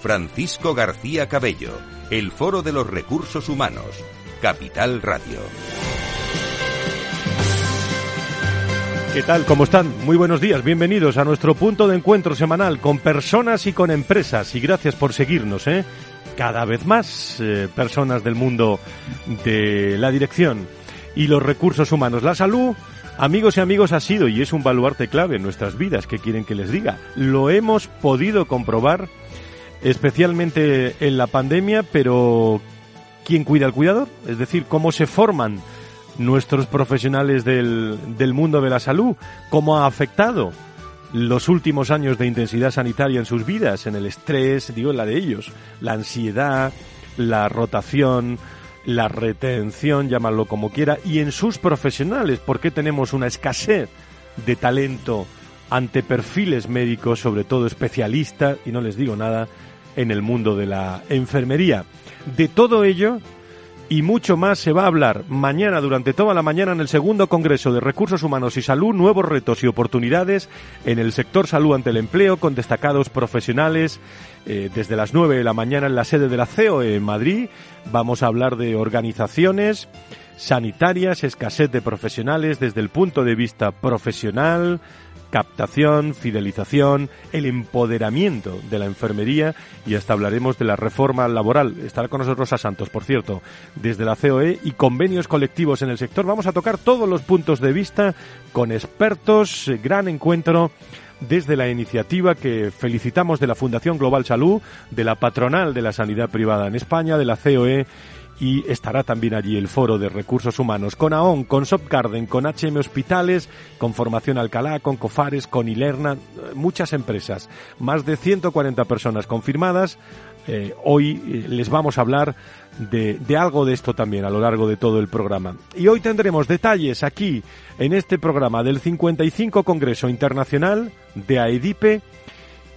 Francisco García Cabello, el Foro de los Recursos Humanos, Capital Radio. ¿Qué tal? ¿Cómo están? Muy buenos días, bienvenidos a nuestro punto de encuentro semanal con personas y con empresas y gracias por seguirnos, ¿eh? Cada vez más eh, personas del mundo de la dirección y los recursos humanos. La salud Amigos y amigos, ha sido y es un baluarte clave en nuestras vidas. ¿Qué quieren que les diga? Lo hemos podido comprobar, especialmente en la pandemia, pero ¿quién cuida al cuidador? Es decir, ¿cómo se forman nuestros profesionales del, del mundo de la salud? ¿Cómo ha afectado los últimos años de intensidad sanitaria en sus vidas, en el estrés, digo, la de ellos, la ansiedad, la rotación, la retención, llámalo como quiera, y en sus profesionales, porque tenemos una escasez de talento ante perfiles médicos, sobre todo especialistas, y no les digo nada, en el mundo de la enfermería. De todo ello y mucho más se va a hablar mañana durante toda la mañana en el segundo Congreso de Recursos Humanos y Salud, nuevos retos y oportunidades en el sector salud ante el empleo con destacados profesionales eh, desde las 9 de la mañana en la sede de la CEOE en Madrid. Vamos a hablar de organizaciones sanitarias, escasez de profesionales desde el punto de vista profesional, captación, fidelización, el empoderamiento de la enfermería y hasta hablaremos de la reforma laboral. Estará con nosotros Rosa Santos, por cierto, desde la COE y convenios colectivos en el sector. Vamos a tocar todos los puntos de vista con expertos, gran encuentro desde la iniciativa que felicitamos de la Fundación Global Salud, de la patronal de la sanidad privada en España, de la COE y estará también allí el Foro de Recursos Humanos con AON, con Sopgarden, con HM Hospitales, con Formación Alcalá, con Cofares, con Ilerna, muchas empresas, más de 140 personas confirmadas. Eh, hoy eh, les vamos a hablar de, de, algo de esto también a lo largo de todo el programa. Y hoy tendremos detalles aquí en este programa del 55 Congreso Internacional de AEDIPE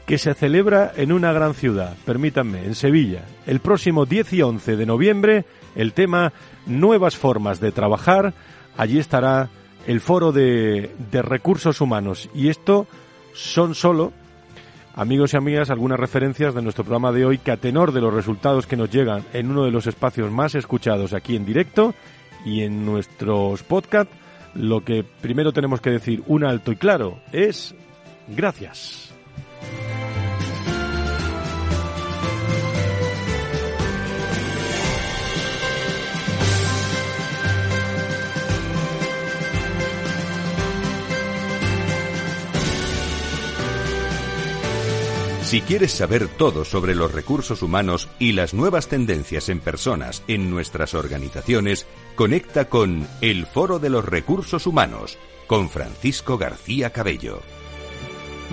que se celebra en una gran ciudad, permítanme, en Sevilla. El próximo 10 y 11 de noviembre, el tema Nuevas formas de trabajar. Allí estará el foro de, recursos humanos. Y esto son solo, amigos y amigas, algunas referencias de nuestro programa de hoy que a tenor de los resultados que nos llegan en uno de los espacios más escuchados aquí en directo y en nuestros podcasts, lo que primero tenemos que decir un alto y claro es gracias. Si quieres saber todo sobre los recursos humanos y las nuevas tendencias en personas en nuestras organizaciones, conecta con El Foro de los Recursos Humanos con Francisco García Cabello.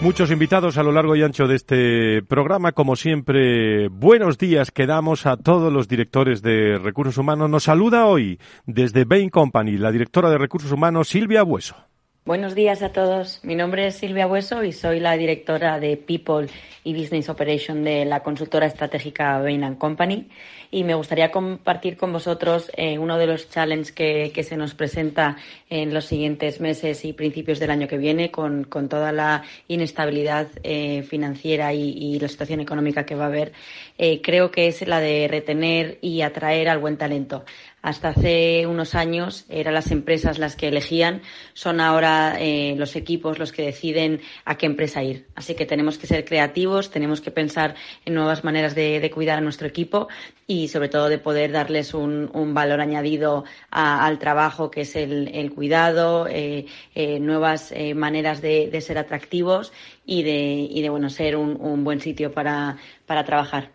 Muchos invitados a lo largo y ancho de este programa. Como siempre, buenos días que damos a todos los directores de recursos humanos. Nos saluda hoy desde Bain Company la directora de recursos humanos Silvia Bueso. Buenos días a todos. Mi nombre es Silvia Bueso y soy la directora de People y Business Operation de la consultora estratégica Bain Company. Y me gustaría compartir con vosotros eh, uno de los challenges que, que, se nos presenta en los siguientes meses y principios del año que viene con, con toda la inestabilidad eh, financiera y, la situación económica que va a haber. Eh, creo que es la de retener y atraer al buen talento. Hasta hace unos años eran las empresas las que elegían, son ahora eh, los equipos los que deciden a qué empresa ir. Así que tenemos que ser creativos, tenemos que pensar en nuevas maneras de, de cuidar a nuestro equipo y sobre todo de poder darles un, un valor añadido al trabajo que es el, el cuidado, eh, eh, nuevas maneras de, de, ser atractivos y de, y de bueno, ser un, un buen sitio para, para trabajar.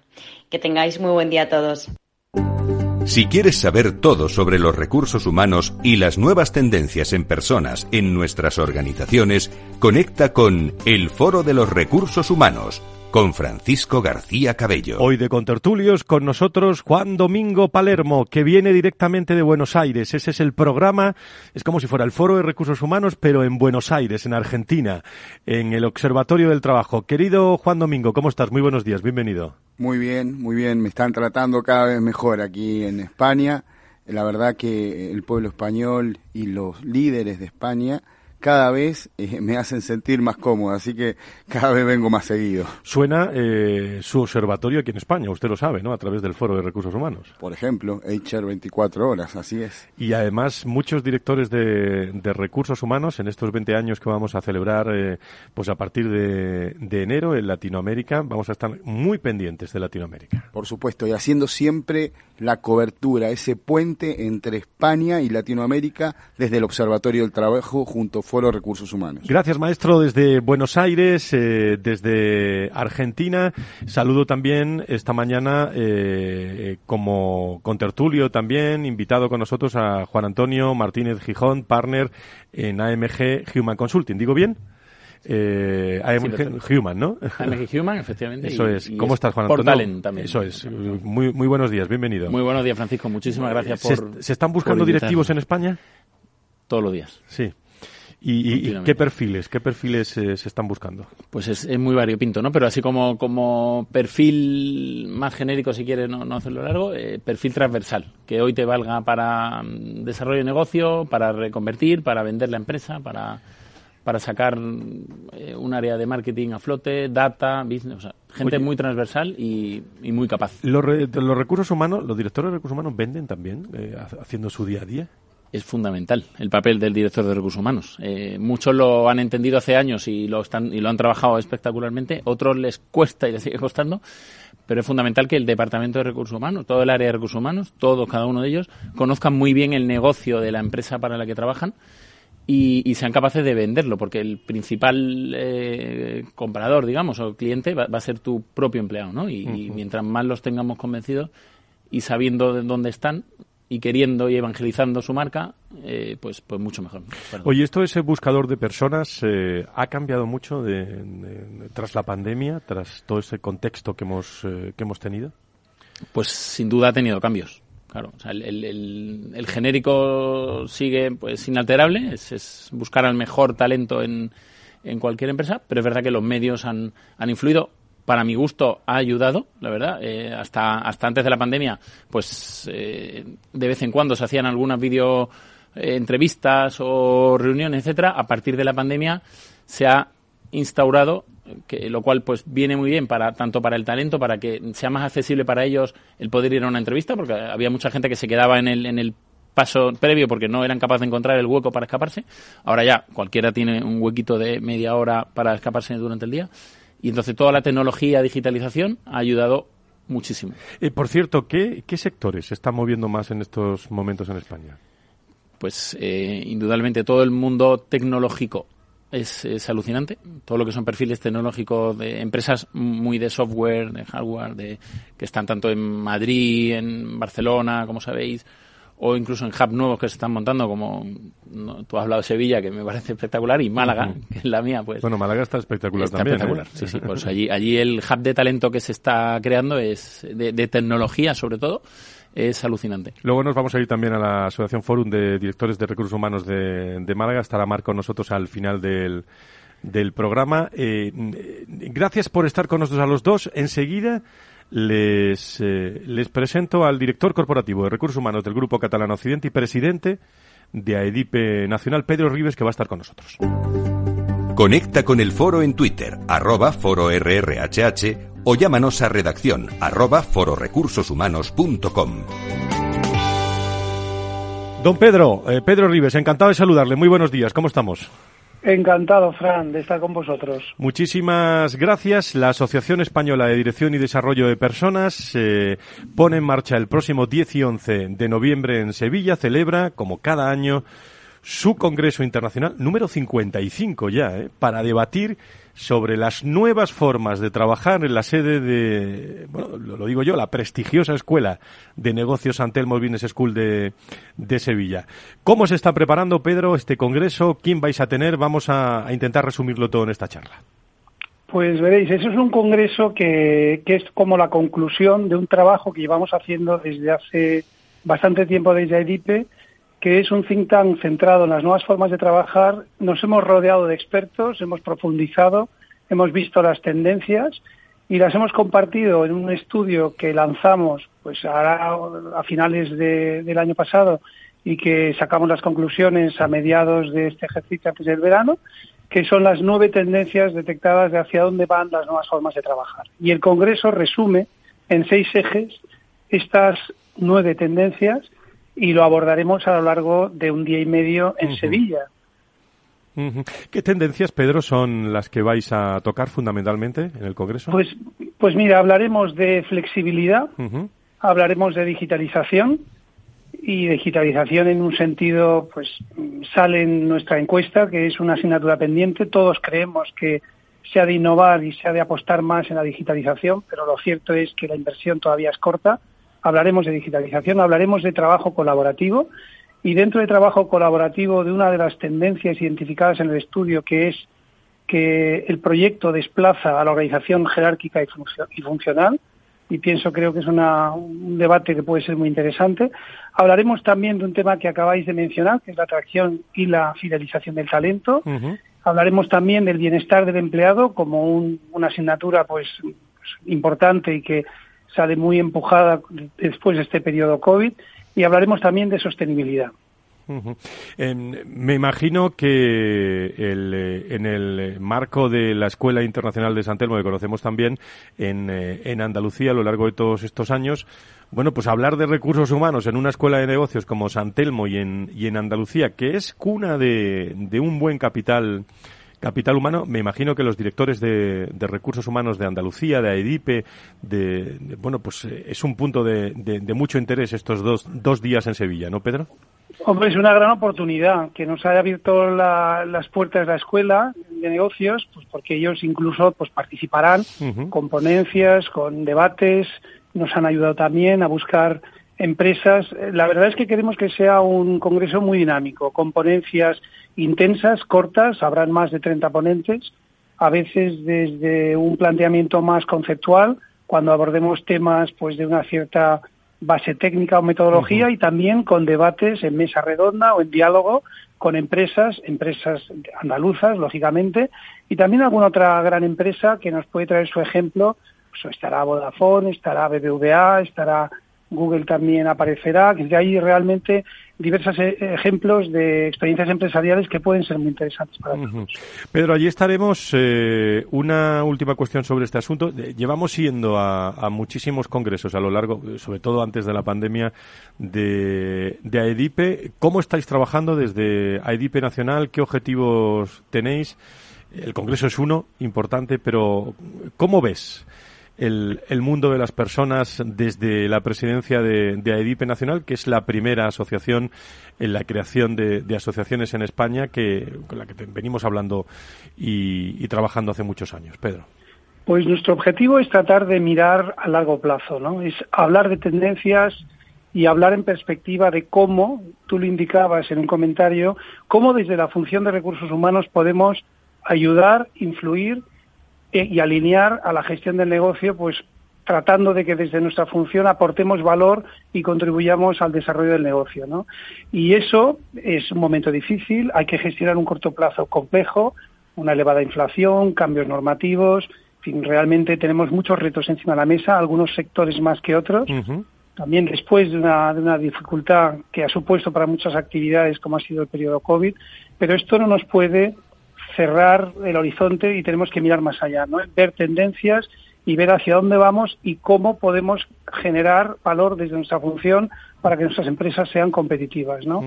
Que tengáis muy buen día a todos. Si quieres saber todo sobre los recursos humanos y las nuevas tendencias en personas en nuestras organizaciones, conecta con El Foro de los Recursos Humanos con Francisco García Cabello. Hoy de contertulios con nosotros Juan Domingo Palermo, que viene directamente de Buenos Aires. Ese es el programa, es como si fuera el Foro de Recursos Humanos, pero en Buenos Aires, en Argentina, en el Observatorio del Trabajo. Querido Juan Domingo, ¿cómo estás? Muy buenos días, bienvenido. Muy bien, muy bien, me están tratando cada vez mejor aquí en España. La verdad que el pueblo español y los líderes de España cada vez eh, me hacen sentir más cómodo, así que cada vez vengo más seguido. Suena eh, su observatorio aquí en España, usted lo sabe, ¿no? A través del Foro de Recursos Humanos. Por ejemplo, HR 24 horas, así es. Y además muchos directores de, recursos humanos en estos 20 años que vamos a celebrar, eh, pues a partir de, de enero en Latinoamérica, vamos a estar muy pendientes de Latinoamérica. Por supuesto, y haciendo siempre la cobertura, ese puente entre España y Latinoamérica desde el Observatorio del Trabajo junto a Foro Recursos Humanos. Gracias, maestro, desde Buenos Aires, eh, desde Argentina. Saludo también esta mañana eh, como contertulio también, invitado con nosotros a Juan Antonio Martínez Gijón, partner en AMG Human Consulting. ¿Digo bien? Eh, Human, ¿no? AMG Human, efectivamente. Eso es. ¿Cómo estás, Juan Antonio? Talent también. Eso es. Muy, muy buenos días, bienvenido. Muy buenos días, Francisco. Muchísimas gracias por. ¿Se, están buscando directivos en España? Todos los días. Sí. ¿Y, qué perfiles, qué perfiles eh, se están buscando? Pues es, muy variopinto, ¿no? Pero así como, como perfil más genérico, si quieres no, no hacerlo largo, eh, perfil transversal, que hoy te valga para mm, desarrollo de negocio, para reconvertir, para vender la empresa, para para sacar eh, un área de marketing a flote, data, business, o sea, gente muy transversal y, muy capaz. ¿Los, ¿Los, recursos humanos, los directores de recursos humanos venden también, eh, haciendo su día a día? Es fundamental el papel del director de recursos humanos. Eh, muchos lo han entendido hace años y lo, están, y lo han trabajado espectacularmente, otros les cuesta y les sigue costando, pero es fundamental que el departamento de recursos humanos, todo el área de recursos humanos, todos, cada uno de ellos, conozcan muy bien el negocio de la empresa para la que trabajan y, sean capaces de venderlo, porque el principal eh, comprador, digamos, o cliente va, a ser tu propio empleado, ¿no? Y, mientras más los tengamos convencidos y sabiendo de dónde están y queriendo y evangelizando su marca, eh, pues, pues mucho mejor. Oye, esto ese buscador de personas eh, ha cambiado mucho tras la pandemia, tras todo ese contexto que hemos, que hemos tenido. Pues sin duda ha tenido cambios. Claro, o sea, el, genérico sigue pues inalterable, es, buscar al mejor talento en, en, cualquier empresa, pero es verdad que los medios han, han influido. Para mi gusto ha ayudado, la verdad. Eh, hasta, hasta antes de la pandemia, pues eh, de vez en cuando se hacían algunas video eh, entrevistas o reuniones, etcétera. A partir de la pandemia se ha instaurado que, lo cual pues viene muy bien para tanto para el talento para que sea más accesible para ellos el poder ir a una entrevista porque había mucha gente que se quedaba en el en el paso previo porque no eran capaces de encontrar el hueco para escaparse ahora ya cualquiera tiene un huequito de media hora para escaparse durante el día y entonces toda la tecnología digitalización ha ayudado muchísimo eh, por cierto ¿qué, qué sectores se están moviendo más en estos momentos en España pues eh, indudablemente todo el mundo tecnológico es, alucinante. Todo lo que son perfiles tecnológicos de empresas muy de software, de hardware, de, que están tanto en Madrid, en Barcelona, como sabéis, o incluso en hub nuevos que se están montando, como tú has hablado de Sevilla, que me parece espectacular, y Málaga, que es la mía, pues. Bueno, Málaga está espectacular también. ¿eh? Espectacular, sí, sí. Pues allí, allí el hub de talento que se está creando es de tecnología, sobre todo, es alucinante. Luego nos vamos a ir también a la Asociación Forum de Directores de Recursos Humanos de, Málaga. Estará Marco con nosotros al final del, del programa. Eh, gracias por estar con nosotros a los dos. Enseguida les, eh, les presento al director corporativo de Recursos Humanos del Grupo Catalán Occidente y presidente de AEDIPE Nacional, Pedro Rives, que va a estar con nosotros. Conecta con el foro en Twitter, arroba foro RRHH o llámanos a redacción arroba fororecursoshumanos.com. Don Pedro, eh, Pedro Rives, encantado de saludarle. Muy buenos días, ¿cómo estamos? Encantado, Fran, de estar con vosotros. Muchísimas gracias. La Asociación Española de Dirección y Desarrollo de Personas eh, pone en marcha el próximo 10 y 11 de noviembre en Sevilla, celebra, como cada año, su Congreso Internacional número 55 ya, eh, para debatir sobre las nuevas formas de trabajar en la sede de, bueno, lo, digo yo, la prestigiosa Escuela de Negocios Antelmo Business School de, de, Sevilla. ¿Cómo se está preparando, Pedro, este congreso? ¿Quién vais a tener? Vamos a, intentar resumirlo todo en esta charla. Pues veréis, eso es un congreso que, que, es como la conclusión de un trabajo que llevamos haciendo desde hace bastante tiempo desde EDIPE, que es un think tank centrado en las nuevas formas de trabajar. Nos hemos rodeado de expertos, hemos profundizado, hemos visto las tendencias y las hemos compartido en un estudio que lanzamos pues a finales de, del año pasado y que sacamos las conclusiones a mediados de este ejercicio antes del verano que son las nueve tendencias detectadas de hacia dónde van las nuevas formas de trabajar. Y el Congreso resume en seis ejes estas nueve tendencias y lo abordaremos a lo largo de un día y medio en Sevilla. ¿Qué tendencias, Pedro, son las que vais a tocar fundamentalmente en el Congreso? Pues, pues mira, hablaremos de flexibilidad, hablaremos de digitalización, y digitalización en un sentido, pues sale en nuestra encuesta, que es una asignatura pendiente. Todos creemos que se ha de innovar y se ha de apostar más en la digitalización, pero lo cierto es que la inversión todavía es corta. Hablaremos de digitalización, hablaremos de trabajo colaborativo y dentro de trabajo colaborativo de una de las tendencias identificadas en el estudio, que es que el proyecto desplaza a la organización jerárquica y funcional, y pienso creo que es un debate que puede ser muy interesante. Hablaremos también de un tema que acabáis de mencionar, que es la atracción y la fidelización del talento. Hablaremos también del bienestar del empleado como una asignatura pues, importante y que sale muy empujada después de este periodo COVID. Y hablaremos también de sostenibilidad. me imagino que eh, en el marco de la Escuela Internacional de San Telmo, que conocemos también en, eh, en, Andalucía a lo largo de todos estos años, bueno, pues hablar de recursos humanos en una escuela de negocios como San Telmo y en, y en Andalucía, que es cuna de, de un buen capital capital humano, me imagino que los directores de, de recursos humanos de Andalucía, de AEDIPE, de, bueno, pues eh, es un punto de, de, mucho interés estos dos, dos días en Sevilla, ¿no, Pedro? Hombre, es una gran oportunidad que nos haya abierto las puertas de la escuela de negocios, pues porque ellos incluso pues participarán con ponencias, con debates, nos han ayudado también a buscar empresas. La verdad es que queremos que sea un congreso muy dinámico, con ponencias intensas, cortas, habrán más de 30 ponentes, a veces desde un planteamiento más conceptual, cuando abordemos temas pues de una cierta base técnica o metodología y también con debates en mesa redonda o en diálogo con empresas, empresas andaluzas, lógicamente, y también alguna otra gran empresa que nos puede traer su ejemplo. Pues estará Vodafone, estará BBVA, estará Google también aparecerá, que hay realmente diversos e-, ejemplos de experiencias empresariales que pueden ser muy interesantes para todos. Pedro, allí estaremos. Eh, una última cuestión sobre este asunto. Llevamos yendo a, muchísimos congresos a lo largo, sobre todo antes de la pandemia, de, de AEDIPE. ¿Cómo estáis trabajando desde AEDIPE Nacional? ¿Qué objetivos tenéis? El congreso es uno, importante, pero ¿cómo ves? El, el, mundo de las personas desde la presidencia de, de, AEDIPE Nacional, que es la primera asociación en la creación de, de asociaciones en España que, con la que venimos hablando y, y, trabajando hace muchos años. Pedro. Pues nuestro objetivo es tratar de mirar a largo plazo, ¿no? Es hablar de tendencias y hablar en perspectiva de cómo, tú lo indicabas en un comentario, cómo desde la función de recursos humanos podemos ayudar, influir y alinear a la gestión del negocio, pues tratando de que desde nuestra función aportemos valor y contribuyamos al desarrollo del negocio, ¿no? Y eso es un momento difícil, hay que gestionar un corto plazo complejo, una elevada inflación, cambios normativos, en fin, realmente tenemos muchos retos encima de la mesa, algunos sectores más que otros. También después de una, de una dificultad que ha supuesto para muchas actividades como ha sido el periodo COVID, pero esto no nos puede cerrar el horizonte y tenemos que mirar más allá, ¿no? ver tendencias y ver hacia dónde vamos y cómo podemos generar valor desde nuestra función para que nuestras empresas sean competitivas. ¿no?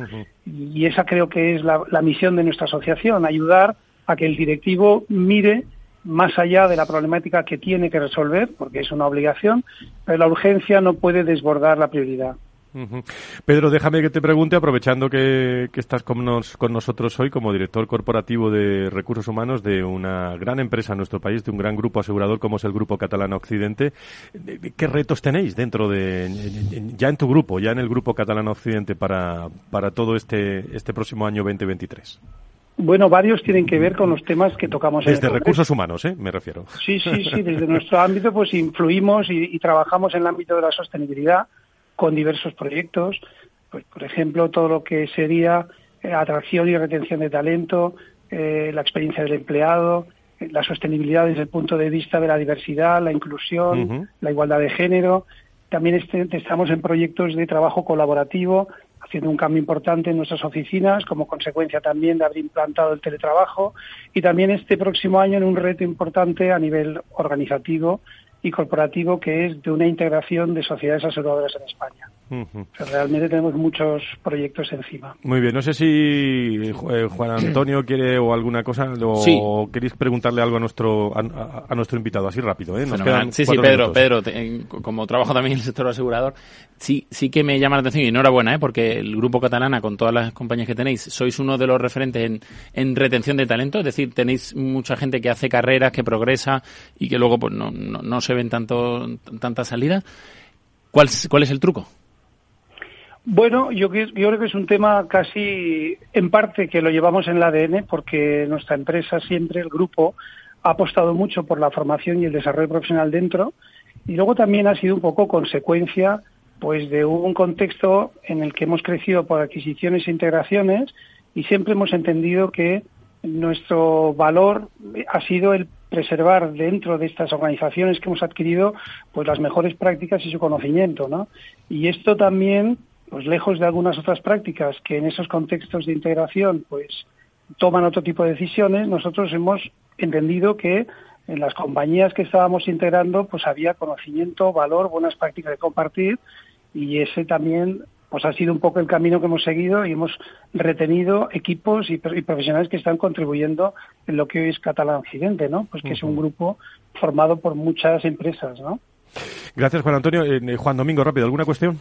Y esa creo que es la, la misión de nuestra asociación, ayudar a que el directivo mire más allá de la problemática que tiene que resolver, porque es una obligación, pero la urgencia no puede desbordar la prioridad. Pedro, déjame que te pregunte, aprovechando que, estás con, con, nosotros hoy como director corporativo de recursos humanos de una gran empresa en nuestro país, de un gran grupo asegurador como es el Grupo Catalán Occidente, ¿qué retos tenéis dentro de, ya en tu grupo, ya en el Grupo Catalán Occidente para, para todo este, este próximo año 2023? Bueno, varios tienen que ver con los temas que tocamos desde en el recursos humanos, ¿eh? Me refiero. Sí, sí, sí. Desde nuestro ámbito, pues influimos y, y, trabajamos en el ámbito de la sostenibilidad con diversos proyectos. Pues, por ejemplo, todo lo que sería eh, atracción y retención de talento, eh, la experiencia del empleado, eh, la sostenibilidad desde el punto de vista de la diversidad, la inclusión, uh -huh. la igualdad de género. También este, estamos en proyectos de trabajo colaborativo, haciendo un cambio importante en nuestras oficinas, como consecuencia también de haber implantado el teletrabajo, y también este próximo año en un reto importante a nivel organizativo y corporativo, que es de una integración de sociedades aseguradoras en España. Uh -huh. o sea, realmente tenemos muchos proyectos encima. Muy bien, no sé si Juan Antonio quiere o alguna cosa o sí. queréis preguntarle algo a nuestro a, a nuestro invitado así rápido, ¿eh? Nos quedan sí, sí, Pedro, minutos. Pedro, te, como trabajo también en el sector asegurador, sí, sí que me llama la atención y enhorabuena, ¿eh? porque el grupo Catalana con todas las compañías que tenéis sois uno de los referentes en, en retención de talento, es decir, tenéis mucha gente que hace carreras, que progresa y que luego pues no, no, no se ven tanto tanta salida. ¿Cuál, ¿Cuál es el truco? Bueno, yo, yo, creo que es un tema casi en parte que lo llevamos en el ADN porque nuestra empresa siempre, el grupo, ha apostado mucho por la formación y el desarrollo profesional dentro y luego también ha sido un poco consecuencia pues de un contexto en el que hemos crecido por adquisiciones e integraciones y siempre hemos entendido que nuestro valor ha sido el preservar dentro de estas organizaciones que hemos adquirido pues las mejores prácticas y su conocimiento, ¿no? Y esto también pues lejos de algunas otras prácticas que en esos contextos de integración pues toman otro tipo de decisiones, nosotros hemos entendido que en las compañías que estábamos integrando pues había conocimiento, valor, buenas prácticas de compartir y ese también pues ha sido un poco el camino que hemos seguido y hemos retenido equipos y, y profesionales que están contribuyendo en lo que hoy es Catalán Occidente, ¿no? Pues que uh -huh. es un grupo formado por muchas empresas, ¿no? Gracias, Juan Antonio. Eh, Juan Domingo, rápido, ¿alguna cuestión?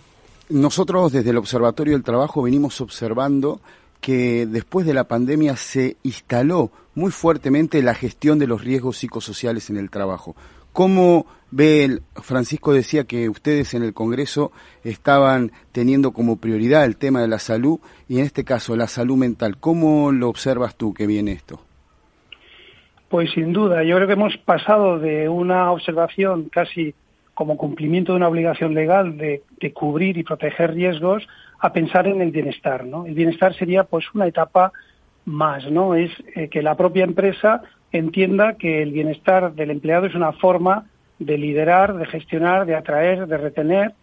Nosotros desde el Observatorio del Trabajo venimos observando que después de la pandemia se instaló muy fuertemente la gestión de los riesgos psicosociales en el trabajo. ¿Cómo ve, el, Francisco decía que ustedes en el Congreso estaban teniendo como prioridad el tema de la salud y en este caso la salud mental? ¿Cómo lo observas tú que viene esto? Pues sin duda, yo creo que hemos pasado de una observación casi como cumplimiento de una obligación legal de, cubrir y proteger riesgos a pensar en el bienestar, ¿no? El bienestar sería pues una etapa más, ¿no? Es eh, que la propia empresa entienda que el bienestar del empleado es una forma de liderar, de gestionar, de atraer, de retener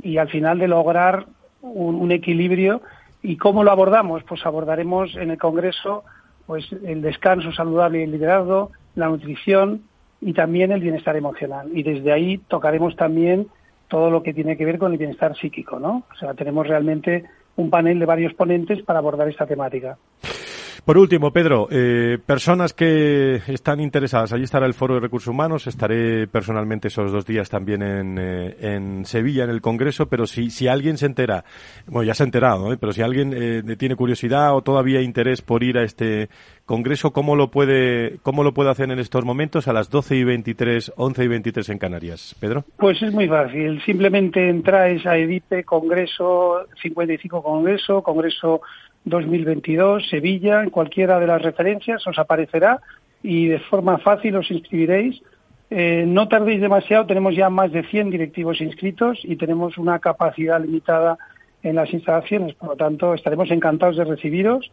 y al final de lograr un, un equilibrio. ¿Y cómo lo abordamos? Pues abordaremos en el Congreso pues el descanso saludable y el liderazgo, la nutrición, y también el bienestar emocional. Y desde ahí tocaremos también todo lo que tiene que ver con el bienestar psíquico, ¿no? O sea, tenemos realmente un panel de varios ponentes para abordar esta temática. Por último, Pedro, eh, personas que están interesadas, allí estará el Foro de Recursos Humanos, estaré personalmente esos dos días también en, eh, en Sevilla, en el Congreso, pero si, si alguien se entera, bueno, ya se ha enterado, ¿eh? pero si alguien eh, tiene curiosidad o todavía interés por ir a este Congreso, ¿cómo lo puede, cómo lo puede hacer en estos momentos a las 12 y 23, 11 y 23 en Canarias? Pedro. Pues es muy fácil, simplemente entráis a EDIPE Congreso 55 Congreso, Congreso 2022, Sevilla, en cualquiera de las referencias os aparecerá y de forma fácil os inscribiréis. Eh, no tardéis demasiado, tenemos ya más de 100 directivos inscritos y tenemos una capacidad limitada en las instalaciones, por lo tanto estaremos encantados de recibiros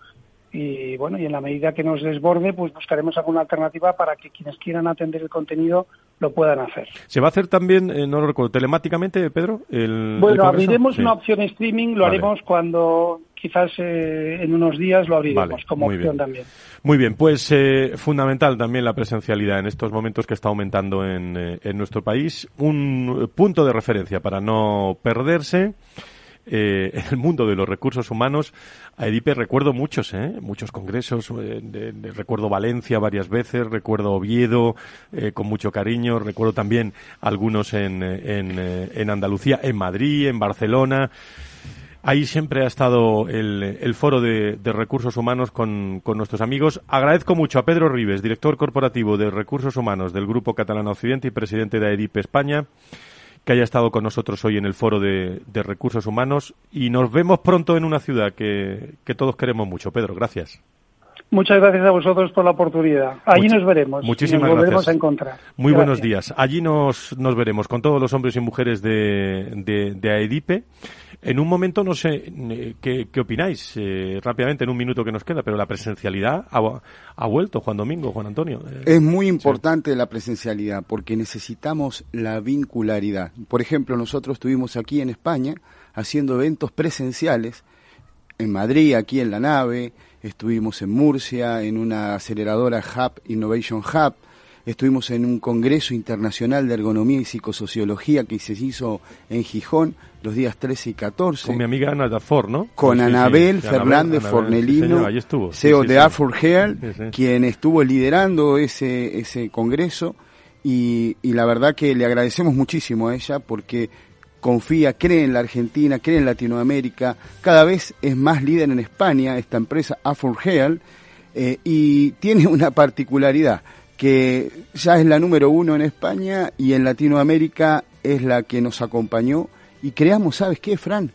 y bueno, y en la medida que nos desborde, pues buscaremos alguna alternativa para que quienes quieran atender el contenido lo puedan hacer. ¿Se va a hacer también, eh, no lo recuerdo, telemáticamente, Pedro? El, bueno, el abriremos sí. una opción streaming, lo vale. haremos cuando quizás eh, en unos días lo abriremos vale, como opción bien. también. Muy bien, pues eh, fundamental también la presencialidad en estos momentos que está aumentando en, eh, en nuestro país. Un punto de referencia para no perderse eh, en el mundo de los recursos humanos, a EDIPE recuerdo muchos, ¿eh? muchos congresos, eh, de, de, recuerdo Valencia varias veces, recuerdo Oviedo eh, con mucho cariño, recuerdo también algunos en, en, eh, en Andalucía, en Madrid, en Barcelona. Ahí siempre ha estado el, el foro de, de, recursos humanos con, con, nuestros amigos. Agradezco mucho a Pedro Rives, director corporativo de recursos humanos del Grupo Catalán Occidente y presidente de EDIP España, que haya estado con nosotros hoy en el foro de, de recursos humanos. Y nos vemos pronto en una ciudad que, que todos queremos mucho. Pedro, gracias. Muchas gracias a vosotros por la oportunidad. Allí nos veremos. Muchísimas nos volveremos gracias. a encontrar. Muy buenos días. Allí nos, nos veremos con todos los hombres y mujeres de, de, de AEDIPE. En un momento, no sé eh, qué, qué opináis, eh, rápidamente, en un minuto que nos queda, pero la presencialidad ha, ha vuelto, Juan Domingo, Juan Antonio. Eh, Es muy importante la presencialidad porque necesitamos la vincularidad. Por ejemplo, nosotros estuvimos aquí en España haciendo eventos presenciales en Madrid, aquí en la nave, estuvimos en Murcia, en una aceleradora Hub, Innovation Hub, estuvimos en un congreso internacional de ergonomía y psicosociología que se hizo en Gijón los días 13 y 14. con mi amiga Ana Dafor, ¿no? Con Sí, Anabel sí, Fernández Anabel, Fornelino, CEO sí, de. Afur Health, quien estuvo liderando ese, ese congreso y, y la verdad que le agradecemos muchísimo a ella porque confía, cree en la Argentina, cree en Latinoamérica, cada vez es más líder en España esta empresa Afur Health eh, y tiene una particularidad que ya es la número uno en España y en Latinoamérica es la que nos acompañó y creamos, ¿sabes qué, Fran?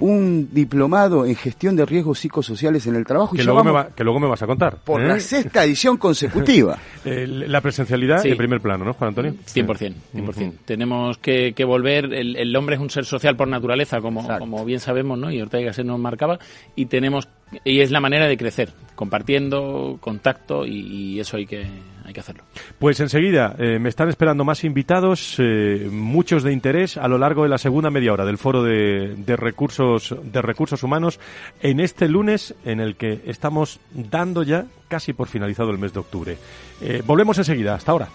Un diplomado en gestión de riesgos psicosociales en el trabajo y Que ya luego, me vamos va- que luego me vas a contar. por ¿eh? la sexta edición consecutiva. Eh, la presencialidad Sí. en primer plano, ¿no, Juan Antonio? 100%, 100%. Tenemos que, que volver, el, el hombre es un ser social por naturaleza, como, Exacto. como bien sabemos, ¿no? Y Ortega se nos marcaba, y tenemos, y es la manera de crecer, compartiendo, contacto, y, y eso hay que, hay que hacerlo. Pues enseguida eh, me están esperando más invitados, eh, muchos de interés a lo largo de la segunda media hora del foro de, recursos de recursos humanos en este lunes en el que estamos dando ya casi por finalizado el mes de octubre. Eh, volvemos enseguida. Hasta ahora.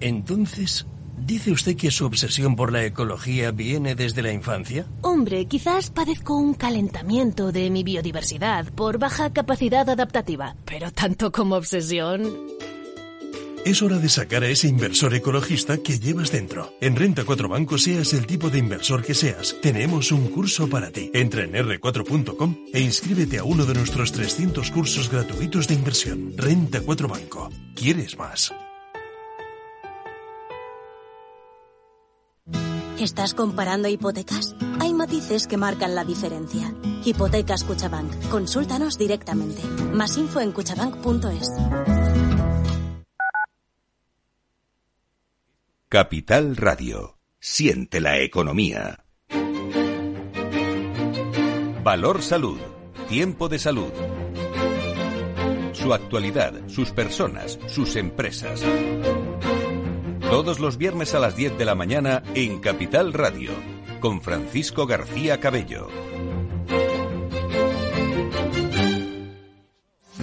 Entonces, ¿dice usted que su obsesión por la ecología viene desde la infancia? Hombre, quizás padezco un calentamiento de mi biodiversidad por baja capacidad adaptativa, pero tanto como obsesión... Es hora de sacar a ese inversor ecologista que llevas dentro. En Renta 4 Banco, seas el tipo de inversor que seas, tenemos un curso para ti. Entra en r4.com e inscríbete a uno de nuestros 300 cursos gratuitos de inversión. Renta 4 Banco. ¿Quieres más? ¿Estás comparando hipotecas? Hay matices que marcan la diferencia. Hipotecas Cuchabank. Consúltanos directamente. Más info en cuchabank.es. Capital Radio. Siente la economía. Valor Salud. Tiempo de salud. Su actualidad, sus personas, sus empresas. Todos los viernes a las 10 de la mañana en Capital Radio. Con Francisco García Cabello.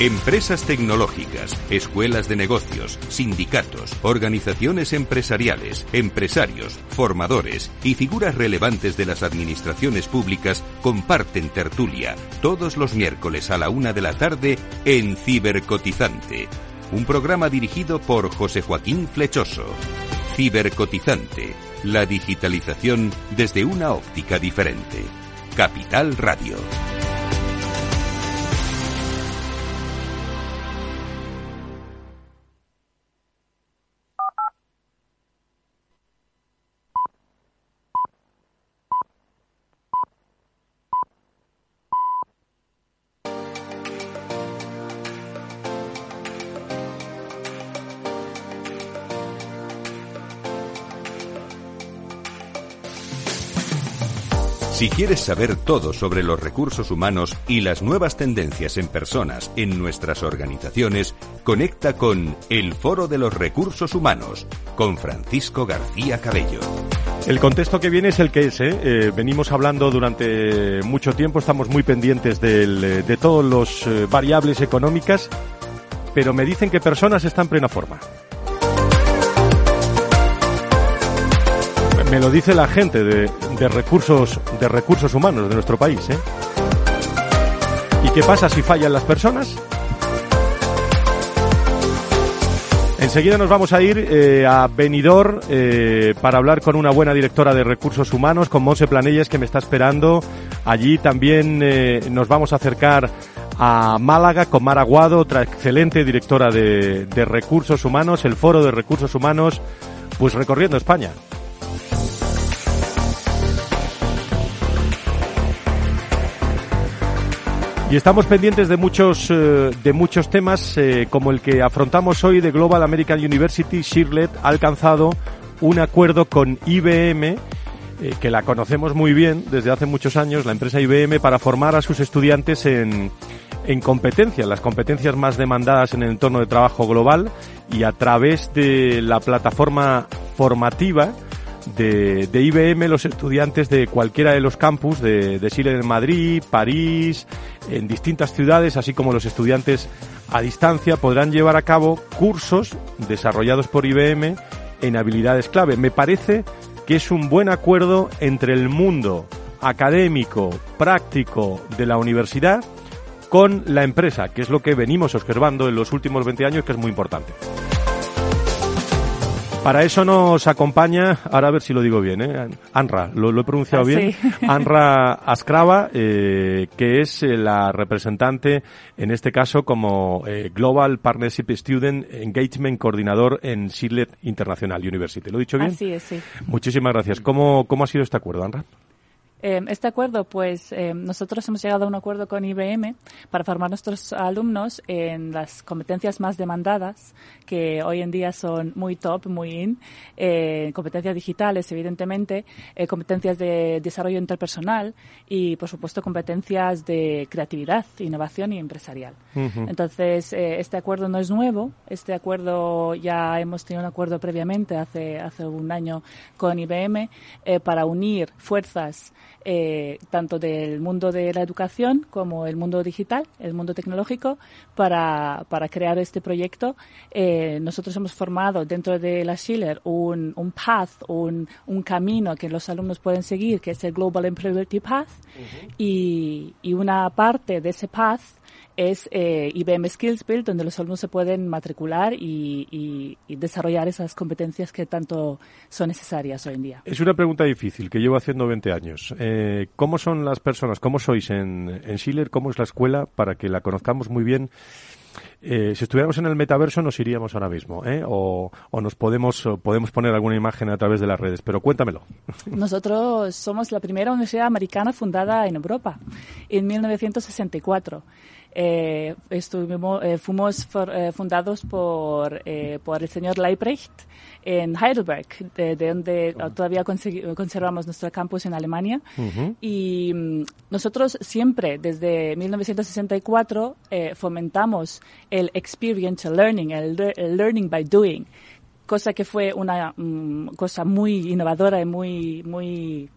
Empresas tecnológicas, escuelas de negocios, sindicatos, organizaciones empresariales, empresarios, formadores y figuras relevantes de las administraciones públicas comparten tertulia todos los miércoles a la una de la tarde en Cibercotizante, un programa dirigido por José Joaquín Flechoso. Cibercotizante, la digitalización desde una óptica diferente. Capital Radio. Si quieres saber todo sobre los recursos humanos y las nuevas tendencias en personas en nuestras organizaciones, conecta con El Foro de los Recursos Humanos con Francisco García Cabello. El contexto que viene es el que es. ¿eh? Eh, venimos hablando durante mucho tiempo, estamos muy pendientes eh, de todos los eh, variables económicas, pero me dicen que personas están en plena forma. Me lo dice la gente de, de recursos de recursos humanos de nuestro país. ¿eh? ¿Y qué pasa si fallan las personas? Enseguida nos vamos a ir eh, a Benidorm eh, para hablar con una buena directora de recursos humanos, con Monse Planelles, que me está esperando. Allí también eh, nos vamos a acercar a Málaga con Mara Guado, otra excelente directora de, de recursos humanos, el Foro de Recursos Humanos, pues recorriendo España. Y estamos pendientes de muchos, eh, de muchos temas, eh, como el que afrontamos hoy de Global American University. Shirlet ha alcanzado un acuerdo con IBM, eh, que la conocemos muy bien desde hace muchos años, la empresa IBM, para formar a sus estudiantes en, en competencias, las competencias más demandadas en el entorno de trabajo global y a través de la plataforma formativa de, IBM los estudiantes de cualquiera de los campus de, de Chile en Madrid, París, en distintas ciudades, así como los estudiantes a distancia podrán llevar a cabo cursos desarrollados por IBM en habilidades clave. Me parece que es un buen acuerdo entre el mundo académico, práctico de la universidad con la empresa, que es lo que venimos observando en los últimos 20 años, que es muy importante. Para eso nos acompaña, ahora a ver si lo digo bien, ¿eh? Anra, ¿lo, lo he pronunciado Ah, bien? sí. Anra Askrava, eh, que es eh, la representante, en este caso, como eh, Global Partnership Student Engagement Coordinador en Sidlet International University. ¿Lo he dicho bien? Así es, sí. Muchísimas gracias. ¿Cómo, cómo ha sido este acuerdo, Anra? Eh, este acuerdo, pues eh, nosotros hemos llegado a un acuerdo con IBM para formar nuestros alumnos en las competencias más demandadas, que hoy en día son muy top, muy in, eh, competencias digitales, evidentemente, eh, competencias de desarrollo interpersonal y, por supuesto, competencias de creatividad, innovación y empresarial. Entonces, eh, este acuerdo no es nuevo. Este acuerdo ya hemos tenido un acuerdo previamente, hace, hace un año, con IBM, eh, para unir fuerzas eh, tanto del mundo de la educación como el mundo digital, el mundo tecnológico, para, para crear este proyecto. Eh, nosotros hemos formado dentro de la Schiller un, un path, un, un camino que los alumnos pueden seguir, que es el Global Employability Path, y, y una parte de ese path es eh, IBM Skills Build, donde los alumnos se pueden matricular y, y- y desarrollar esas competencias que tanto son necesarias hoy en día. Es una pregunta difícil que llevo haciendo 20 años. Eh, ¿Cómo son las personas? ¿Cómo sois en, en Schiller? ¿Cómo es la escuela? Para que la conozcamos muy bien. Eh, si estuviéramos en el metaverso nos iríamos ahora mismo, ¿eh? O, o nos podemos, o podemos poner alguna imagen a través de las redes, pero cuéntamelo. Nosotros somos la primera universidad americana fundada en Europa, en 1964. Eh, estuvimos, eh, fuimos for- eh, fundados por, eh, por el señor Leibrecht en Heidelberg, de, de donde todavía consegui- conservamos nuestro campus en Alemania. Y mm, nosotros siempre, desde 1964, eh, fomentamos el experiential learning, el, el learning by doing, cosa que fue una mm, cosa muy innovadora y muy, muy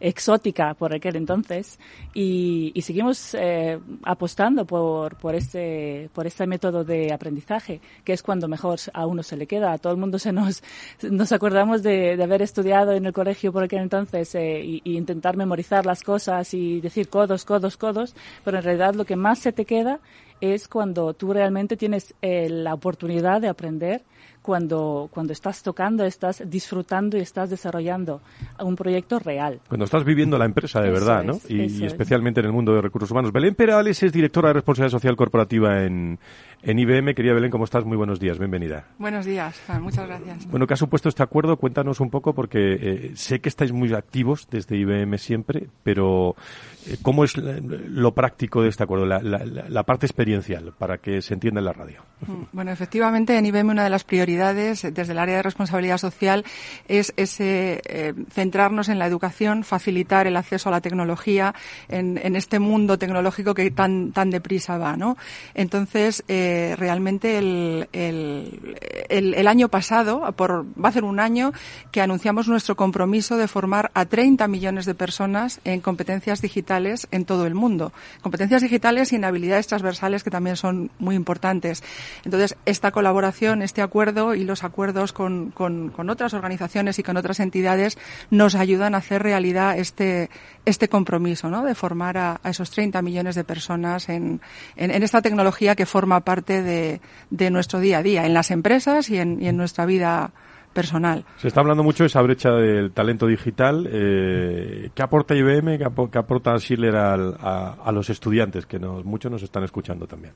exótica por aquel entonces y, y seguimos eh, apostando por, por este por este método de aprendizaje que es cuando mejor a uno se le queda. A todo el mundo se nos nos acordamos de, de haber estudiado en el colegio por aquel entonces eh, y, intentar memorizar las cosas y decir codos codos codos pero en realidad lo que más se te queda es cuando tú realmente tienes eh, la oportunidad de aprender cuando, cuando estás tocando, estás disfrutando y estás desarrollando un proyecto real. Cuando estás viviendo la empresa de Eso verdad, es, ¿no? Y, es. especialmente en el mundo de recursos humanos. Belén Perales es directora de Responsabilidad Social Corporativa en, en IBM. Querida Belén, ¿cómo estás? Muy buenos días, bienvenida. Buenos días, muchas gracias. Bueno, ¿qué ha supuesto este acuerdo? Cuéntanos un poco, porque eh, sé que estáis muy activos desde IBM siempre, pero eh, ¿cómo es lo práctico de este acuerdo? La, la- la- la parte experiencial para que se entienda en la radio. Mm, bueno, efectivamente, en IBM una de las prioridades desde el área de responsabilidad social es ese, eh, centrarnos en la educación, facilitar el acceso a la tecnología en, en este mundo tecnológico que tan, tan deprisa va, ¿no? Entonces, eh, realmente el, el, el, año pasado, por, va a ser un año que anunciamos nuestro compromiso de formar a 30 millones de personas en competencias digitales en todo el mundo. Competencias digitales y en habilidades transversales que también son muy importantes. Entonces, esta colaboración, este acuerdo y los acuerdos con, con, con otras organizaciones y con otras entidades nos ayudan a hacer realidad este, este compromiso ¿no? de formar a, a, esos 30 millones de personas en, en, en esta tecnología que forma parte de, de, nuestro día a día, en las empresas y en, y en nuestra vida personal. Se está hablando mucho de esa brecha del talento digital. Eh, ¿Qué aporta IBM, qué, ap qué aporta Schiller al, a, a, los estudiantes, que nos, muchos nos están escuchando también?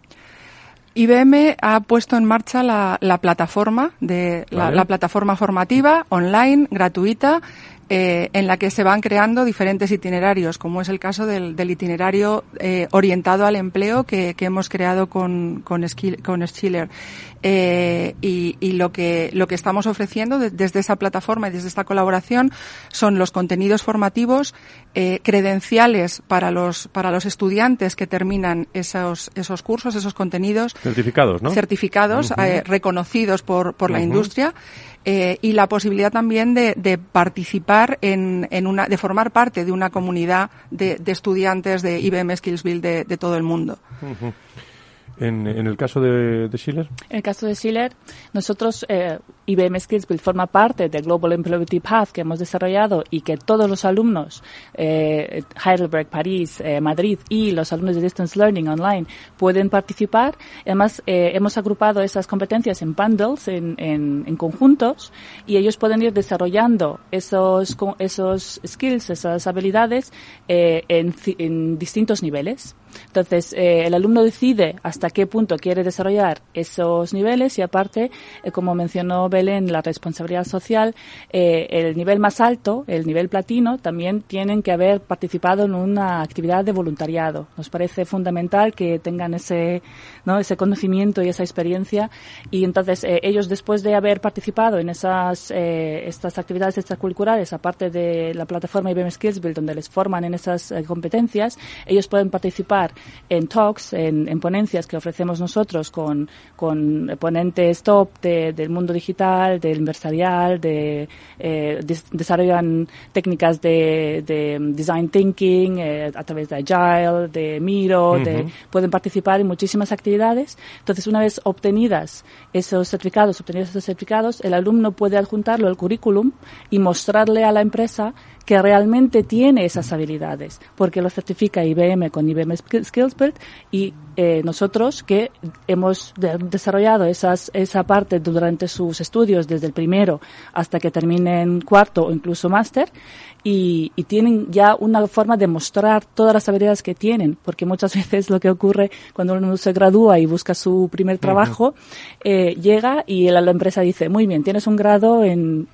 IBM ha puesto en marcha la, la plataforma de la, vale. la, plataforma formativa online gratuita eh, en la que se van creando diferentes itinerarios, como es el caso del, del itinerario eh, orientado al empleo que, que hemos creado con, con, Schiller. Eh, y, y, lo que lo que estamos ofreciendo de, desde esa plataforma y desde esta colaboración son los contenidos formativos eh, credenciales para los para los estudiantes que terminan esos esos cursos esos contenidos certificados no certificados uh -huh. eh, reconocidos por por la uh -huh. industria eh, y la posibilidad también de, de participar en, en, una, de formar parte de una comunidad de, de estudiantes de IBM Skillsville de, de todo el mundo. En, en, el caso de, Schiller? En el caso de Schiller, nosotros, eh, IBM Skillsbuild forma parte del Global Employability Path que hemos desarrollado y que todos los alumnos, eh, Heidelberg, París, eh, Madrid y los alumnos de Distance Learning Online pueden participar. Además, eh, hemos agrupado esas competencias en bundles, en, en, en, conjuntos, y ellos pueden ir desarrollando esos, esos skills, esas habilidades eh, en, en distintos niveles. Entonces, eh, el alumno decide hasta qué punto quiere desarrollar esos niveles y aparte, eh, como mencionó Belén, la responsabilidad social, eh, el nivel más alto, el nivel platino, también tienen que haber participado en una actividad de voluntariado. Nos parece fundamental que tengan ese, ¿no? ese conocimiento y esa experiencia y entonces eh, ellos después de haber participado en esas eh, estas actividades extracurriculares, aparte de la plataforma IBM Skillsbuild, donde les forman en esas eh, competencias, ellos pueden participar en talks, en, en, ponencias que ofrecemos nosotros con, con ponentes top de, del mundo digital, del empresarial, de, eh, desarrollan técnicas de, de design thinking eh, a través de Agile, de Miro, uh -huh. de, pueden participar en muchísimas actividades. Entonces, una vez obtenidas esos certificados, obtenidos esos certificados, el alumno puede adjuntarlo al currículum y mostrarle a la empresa que realmente tiene esas habilidades, porque lo certifica IBM con IBM Skillsbuild y eh, nosotros que hemos de desarrollado esas, esa parte durante sus estudios desde el primero hasta que terminen cuarto o incluso máster y, y, tienen ya una forma de mostrar todas las habilidades que tienen, porque muchas veces lo que ocurre cuando uno se gradúa y busca su primer trabajo, uh -huh. eh, llega y la, la empresa dice, muy bien, tienes un grado en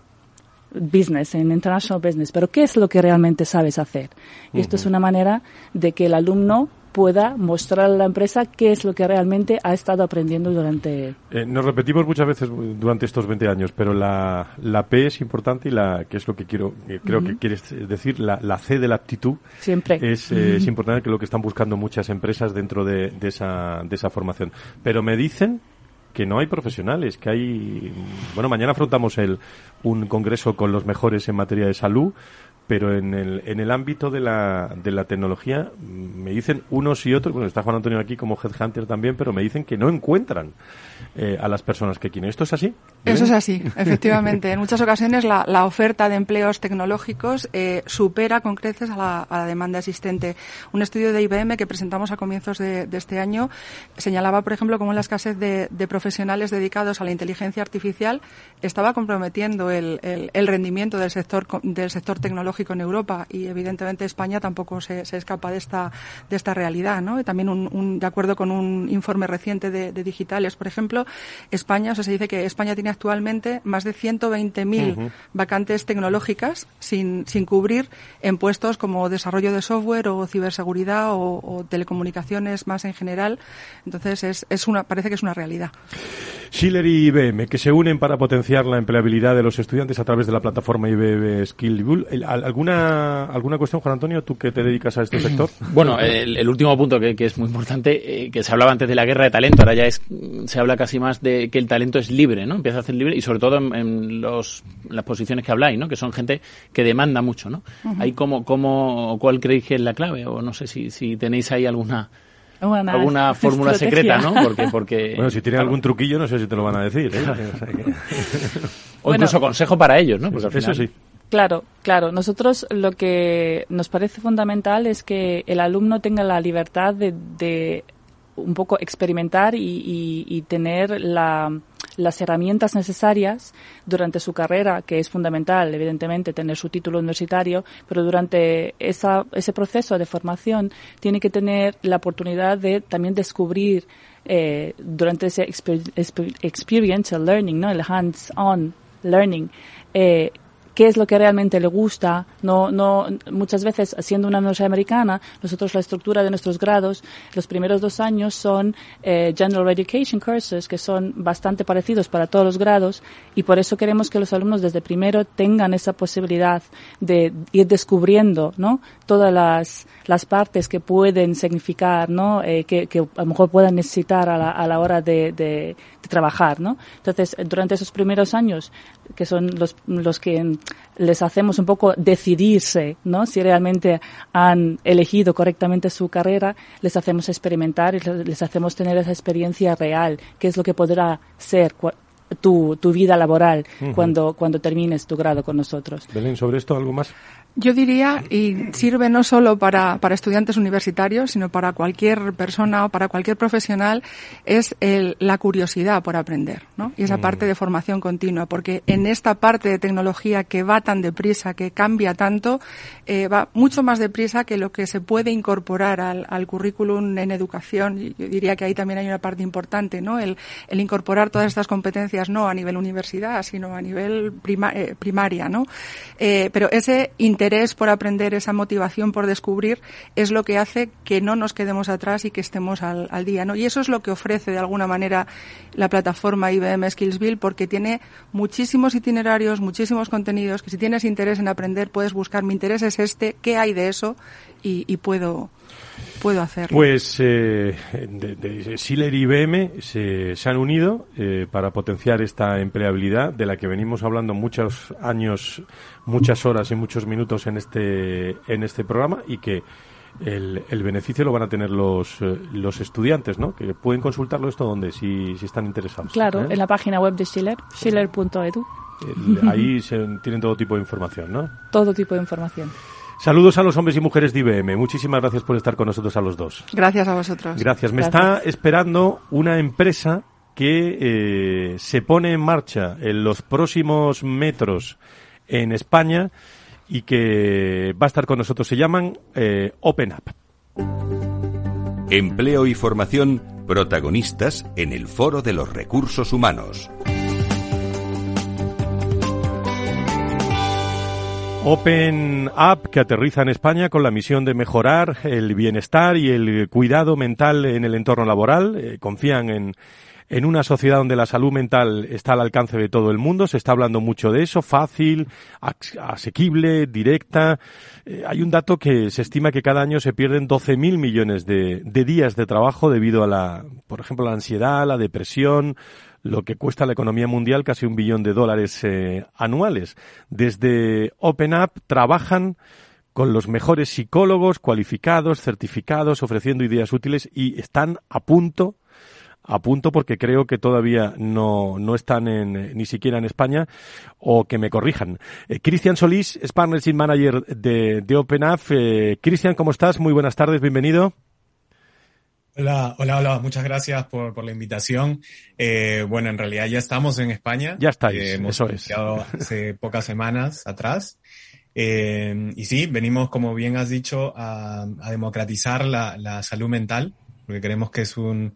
business, en international business, pero ¿qué es lo que realmente sabes hacer? Y uh -huh. esto es una manera de que el alumno pueda mostrar a la empresa qué es lo que realmente ha estado aprendiendo durante... Eh, nos repetimos muchas veces durante estos 20 años, pero la, la P es importante y la que es lo que quiero creo uh -huh. que quieres decir, la, la, C de la aptitud. Siempre. Es, eh, uh -huh. es importante que lo que están buscando muchas empresas dentro de, de, esa, de esa formación. Pero me dicen que no hay profesionales, que hay... Bueno, mañana afrontamos el, un congreso con los mejores en materia de salud, pero en el, en el ámbito de la, de la tecnología me dicen unos y otros, bueno, está Juan Antonio aquí como Headhunter también, pero me dicen que no encuentran eh, a las personas que quieren. ¿Esto es así? Eso es así, efectivamente. en muchas ocasiones la, la oferta de empleos tecnológicos eh, supera con creces a la, a la, demanda existente. Un estudio de IBM que presentamos a comienzos de, de este año señalaba, por ejemplo, cómo la escasez de, de, profesionales dedicados a la inteligencia artificial estaba comprometiendo el, el, el rendimiento del sector, del sector tecnológico en Europa y evidentemente España tampoco se, se escapa de esta, de esta realidad. ¿no? también un, de acuerdo con un informe reciente de, digitales, por ejemplo, España, o sea, se dice que España tiene actualmente más de 120.000 vacantes tecnológicas sin, sin cubrir en puestos como desarrollo de software o ciberseguridad o, o telecomunicaciones más en general. Entonces es, es una, parece que es una realidad. Schiller y IBM, que se unen para potenciar la empleabilidad de los estudiantes a través de la plataforma IBM Skill ¿Alguna, ¿Alguna cuestión, Juan Antonio, tú que te dedicas a este sector? Bueno, el, último punto que, es muy importante, eh, que se hablaba antes de la guerra de talento, ahora ya es, se habla casi más de que el talento es libre, ¿no? Empieza a ser libre y sobre todo en, los, las posiciones que habláis, ¿no? Que son gente que demanda mucho, ¿no? Ahí como, como, ¿cuál creéis que es la clave? O no sé si, si tenéis ahí alguna alguna fórmula secreta, ¿no? Porque, porque bueno, si tienen algún truquillo, no sé si te lo van a decir. ¿eh? o, incluso consejo para ellos, ¿no? Porque Eso sí. Claro, claro. Nosotros lo que nos parece fundamental es que el alumno tenga la libertad de, un poco experimentar y tener la, las herramientas necesarias durante su carrera, que es fundamental, evidentemente, tener su título universitario, pero durante esa, ese proceso de formación tiene que tener la oportunidad de también descubrir eh, durante ese experiential learning, ¿no? el hands-on learning, eh, qué es lo que realmente le gusta. No, no, muchas veces, siendo una universidad americana, nosotros la estructura de nuestros grados, los primeros dos años son eh, General Education Courses, que son bastante parecidos para todos los grados, y por eso queremos que los alumnos desde primero tengan esa posibilidad de ir descubriendo, ¿no? Todas las, las partes que pueden significar, ¿no? Eh, que, que, a lo mejor puedan necesitar a la, a la hora de, de, de trabajar, ¿no? Entonces, durante esos primeros años, que son los, los que les hacemos un poco decidirse, ¿no? Si realmente han elegido correctamente su carrera, les hacemos experimentar y les hacemos tener esa experiencia real, que es lo que podrá ser tu, tu vida laboral cuando, cuando termines tu grado con nosotros. Belén, sobre esto algo más. Yo diría, y sirve no solo para, para estudiantes universitarios, sino para cualquier persona o para cualquier profesional, es el, la curiosidad por aprender, ¿no? Y esa mm. parte de formación continua, porque en esta parte de tecnología que va tan deprisa, que cambia tanto, eh, va mucho más deprisa que lo que se puede incorporar al, al currículum en educación. Yo diría que ahí también hay una parte importante, ¿no? El, el incorporar todas estas competencias no a nivel universidad, sino a nivel prima, eh, primaria, ¿no? Eh, pero ese interés por aprender, esa motivación por descubrir, es lo que hace que no nos quedemos atrás y que estemos al, día, ¿no? Y eso es lo que ofrece de alguna manera la plataforma IBM Skillsville porque tiene muchísimos itinerarios, muchísimos contenidos que si tienes interés en aprender puedes buscar mi interés es este, ¿qué hay de eso? Y, puedo puedo hacerlo. Pues eh, de, Schiller y IBM se, han unido eh, para potenciar esta empleabilidad de la que venimos hablando muchos años muchas horas y muchos minutos en este, en este programa y que el, el beneficio lo van a tener los, eh, los estudiantes, ¿no? Que pueden consultarlo esto donde, si, si están interesados. Claro, ¿eh? en la página web de Schiller, schiller.edu. Ahí se, tienen todo tipo de información, ¿no? Todo tipo de información. Saludos a los hombres y mujeres de IBM. Muchísimas gracias por estar con nosotros a los dos. Gracias a vosotros. Gracias. Me está esperando una empresa que eh, se pone en marcha en los próximos metros en España y que va a estar con nosotros. Se llaman eh, Open Up. Empleo y formación protagonistas en el Foro de los Recursos Humanos. Open Up que aterriza en España con la misión de mejorar el bienestar y el cuidado mental en el entorno laboral. Eh, confían en en una sociedad donde la salud mental está al alcance de todo el mundo, se está hablando mucho de eso, fácil, asequible, directa. Eh, hay un dato que se estima que cada año se pierden 12.000 millones de, días de trabajo debido a la, por ejemplo, la ansiedad, la depresión, lo que cuesta la economía mundial casi un billón de dólares eh, anuales. Desde Open trabajan con los mejores psicólogos cualificados, certificados, ofreciendo ideas útiles y están a punto apunto porque creo que todavía no, no están en, ni siquiera en España o que me corrijan. Eh, Cristian Solís es Partnership Manager de, de OpenUp. Eh, Cristian, ¿cómo estás? Muy buenas tardes, bienvenido. Hola, hola, hola, muchas gracias por, por la invitación. Eh, bueno, en realidad ya estamos en España. Ya estáis, hemos eso es. hace pocas semanas atrás. Eh, y sí, venimos, como bien has dicho, a, democratizar la, salud mental, porque creemos que es un,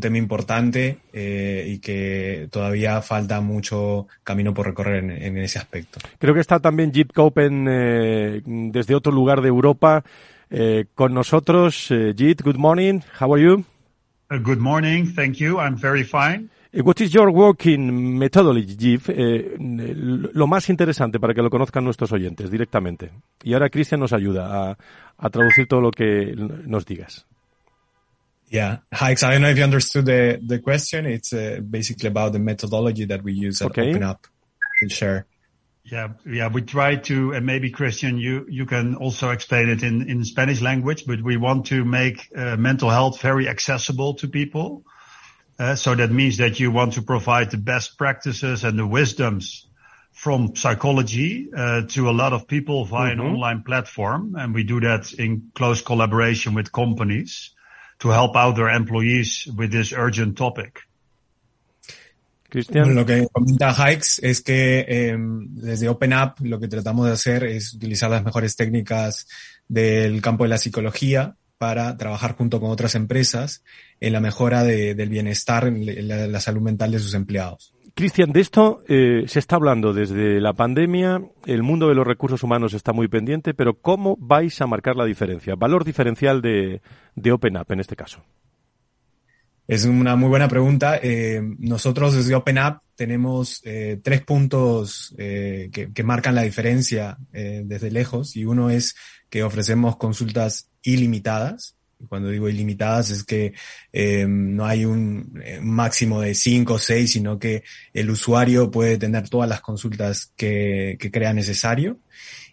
tema importante eh, y que todavía falta mucho camino por recorrer en, ese aspecto. Creo que está también Jeep Copen eh, desde otro lugar de Europa con nosotros. Jeep, good morning. How are you? Uh, good morning. Thank you. I'm very fine. Eh, what is your working methodology, Jeff? Eh, lo más interesante para que lo conozcan nuestros oyentes directamente. Y ahora Cristian nos ayuda a, a traducir todo lo que nos digas. Yeah, hi. I don't know if you understood the, the question. It's uh, basically about the methodology that we use at okay. Open Up and share. Yeah, yeah, we try to, and maybe Christian, you, you can also explain it in, in Spanish language, but we want to make uh, mental health very accessible to people. Uh, so that means that you want to provide the best practices and the wisdoms from psychology uh, to a lot of people via mm-hmm. an online platform. And we do that in close collaboration with companies to help out their employees with this urgent topic. Cristian. Lo que comenta Hikes es que eh, desde OpenUp lo que tratamos de hacer es utilizar las mejores técnicas del campo de la psicología para trabajar junto con otras empresas en la mejora de, del bienestar, en la, la, salud mental de sus empleados. Cristian, de esto eh, se está hablando desde la pandemia, el mundo de los recursos humanos está muy pendiente, pero ¿cómo vais a marcar la diferencia? Valor diferencial de, de OpenUp en este caso. Es una muy buena pregunta. Eh, nosotros desde OpenUp tenemos eh, tres puntos eh, que, marcan la diferencia eh, desde lejos y uno es que ofrecemos consultas ilimitadas. Cuando digo ilimitadas es que eh, no hay un, máximo de cinco o seis, sino que el usuario puede tener todas las consultas que, que crea necesario.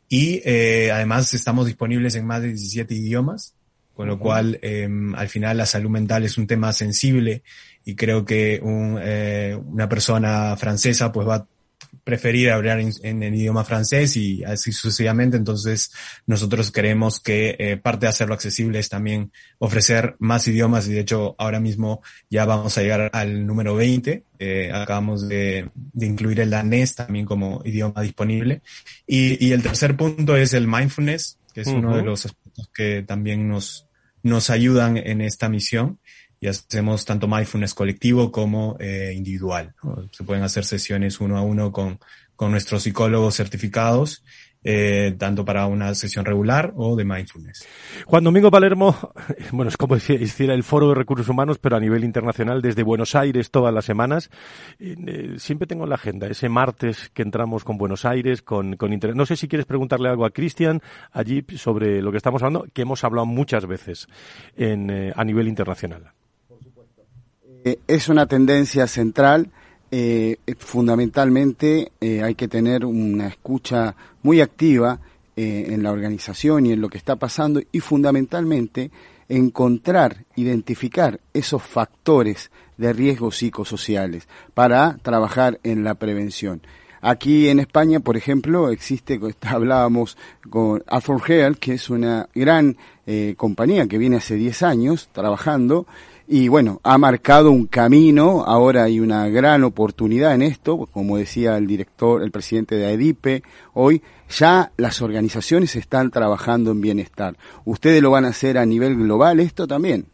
Y además estamos disponibles en más de 17 idiomas con lo cual eh, al final la salud mental es un tema sensible y creo que un, eh, una persona francesa pues va a preferir hablar en, el idioma francés y así sucesivamente. Entonces nosotros creemos que eh, parte de hacerlo accesible es también ofrecer más idiomas y de hecho ahora mismo ya vamos a llegar al número 20. Eh, acabamos de, de, incluir el danés también como idioma disponible. Y, y el tercer punto es el mindfulness, que es uno de los aspectos que también nos, nos ayudan en esta misión y hacemos tanto mindfulness colectivo como eh, individual. Se pueden hacer sesiones uno a uno con, con nuestros psicólogos certificados eh, tanto para una sesión regular o de mindfulness. Juan Domingo Palermo, bueno, es como decir el foro de recursos humanos, pero a nivel internacional, desde Buenos Aires todas las semanas. Eh, siempre tengo en la agenda ese martes que entramos con Buenos Aires, con, con Internet. No sé si quieres preguntarle algo a Cristian allí sobre lo que estamos hablando, que hemos hablado muchas veces en, eh, a nivel internacional. es una tendencia central eh, fundamentalmente eh, hay que tener una escucha muy activa eh, en la organización y en lo que está pasando y fundamentalmente encontrar, identificar esos factores de riesgo psicosociales para trabajar en la prevención. Aquí en España, por ejemplo, existe, hablábamos con Alfred Health, que es una gran eh, compañía que viene hace 10 años trabajando y bueno, ha marcado un camino, ahora hay una gran oportunidad en esto, como decía el director, el presidente de AEDIPE, hoy ya las organizaciones están trabajando en bienestar. ¿Ustedes lo van a hacer a nivel global esto también?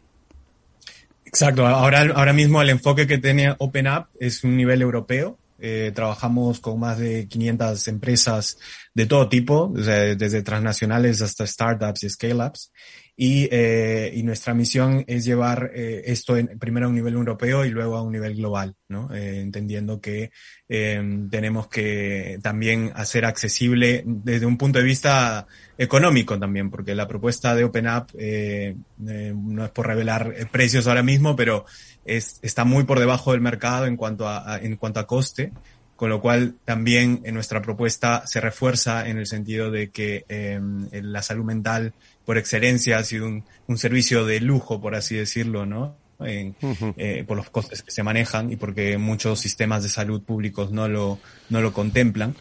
Exacto, ahora, ahora mismo el enfoque que tiene OpenUp es un nivel europeo, eh, trabajamos con más de 500 empresas de todo tipo, desde transnacionales hasta startups y scale-ups. Y, eh, y nuestra misión es llevar eh, esto en, primero a un nivel europeo y luego a un nivel global, ¿no? Eh, entendiendo que eh, tenemos que también hacer accesible desde un punto de vista económico también, porque la propuesta de OpenUp eh, eh, no es por revelar precios ahora mismo, pero es, está muy por debajo del mercado en cuanto a, a en cuanto a coste con lo cual también en nuestra propuesta se refuerza en el sentido de que eh, la salud mental por excelencia ha sido un, un, servicio de lujo, por así decirlo, ¿no? En, eh, por los costes que se manejan y porque muchos sistemas de salud públicos no lo, no lo contemplan.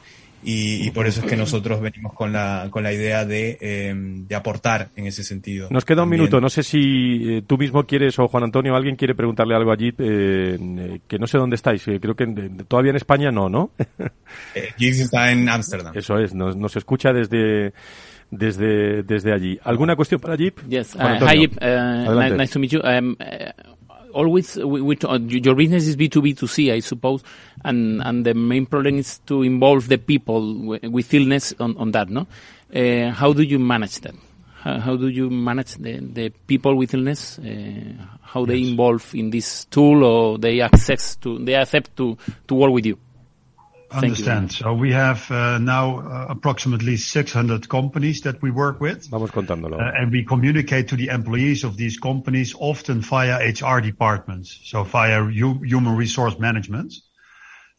y, por eso es que nosotros venimos con la, con la idea de, em, de aportar en ese sentido. Nos queda un minuto. No sé si eh, tú mismo quieres o Juan Antonio alguien quiere preguntarle algo allí, eh, eh, que no sé dónde estáis. creo que todavía en España no, ¿no? Giggs está en Ámsterdam. Eso es, nos, nos escucha desde desde desde allí. ¿Alguna cuestión para Jeep? Yes. Uh, hi Jeep, uh, nice to meet you. Um, uh, always we, we, your business is B2B2C, I suppose, and, and the main problem is to involve the people with illness on, on that, no? Uh, how do you manage that? How, how, do you manage the, the people with illness? Uh, how they involve in this tool or they access to, they accept to, to work with you? Understand. So we have uh, now uh, approximately 600 companies that we work with. Vamos contándolo. Uh, and we communicate to the employees of these companies often via HR departments, so via human resource management.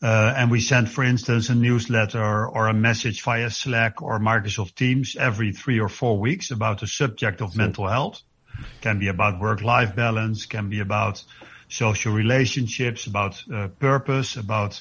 Uh, and we send, for instance, a newsletter or a message via Slack or Microsoft Teams every three or four weeks about the subject of mental health. Can be about work-life balance, can be about social relationships, about uh, purpose, about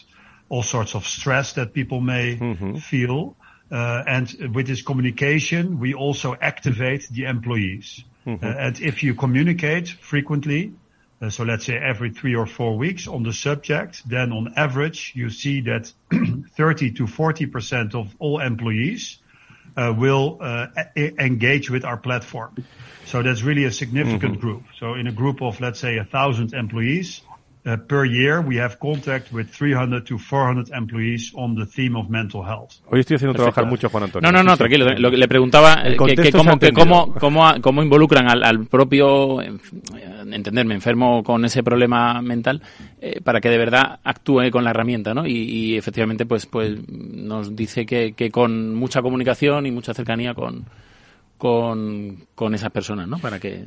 all sorts of stress that people may mm-hmm. feel. Uh, and with this communication, we also activate the employees. Mm-hmm. Uh, and if you communicate frequently, uh, so let's say every three or four weeks on the subject, then on average, you see that 30 to 40% of all employees uh, will uh, engage with our platform. So that's really a significant mm-hmm. group. So in a group of, let's say, a thousand employees, per year we have contact with 300 to 400 employees on the theme of mental health. Hoy estoy haciendo trabajar mucho Juan Antonio. No, no, no, tranquilo. Lo que le preguntaba eh, que, que, cómo, que cómo, cómo, cómo, involucran al, al, propio, entenderme, enfermo con ese problema mental eh, para que de verdad actúe con la herramienta, ¿no? Y, y efectivamente, pues, pues nos dice que, que con mucha comunicación y mucha cercanía con, con, con esas personas, ¿no? Para que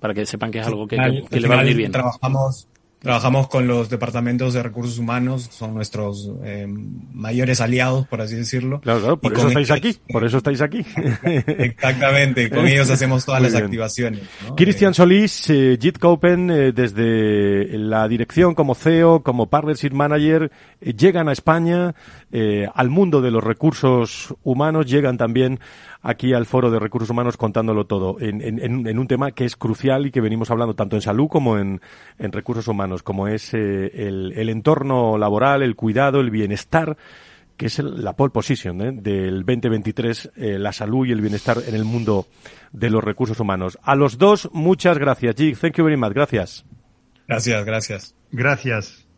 para que sepan que es algo que, que le va a venir bien. Trabajamos Trabajamos con los departamentos de recursos humanos, son nuestros eh, mayores aliados, por así decirlo. Claro, claro, por eso estáis aquí, por eso estáis aquí. Exactamente, con ellos hacemos todas las activaciones. Cristian Solís, eh, Jit Copen, eh, desde la dirección como CEO, como Partnership Manager, eh, llegan a España, al mundo de los recursos humanos, llegan también aquí al Foro de Recursos Humanos contándolo todo en, en, en, un tema que es crucial y que venimos hablando tanto en salud como en, en recursos humanos, como es eh, el, el, entorno laboral, el cuidado, el bienestar que es la pole position ¿eh? del 2023, eh, la salud y el bienestar en el mundo de los recursos humanos. A los dos, muchas gracias. Jig, thank you very much. Gracias. Gracias, gracias. Gracias.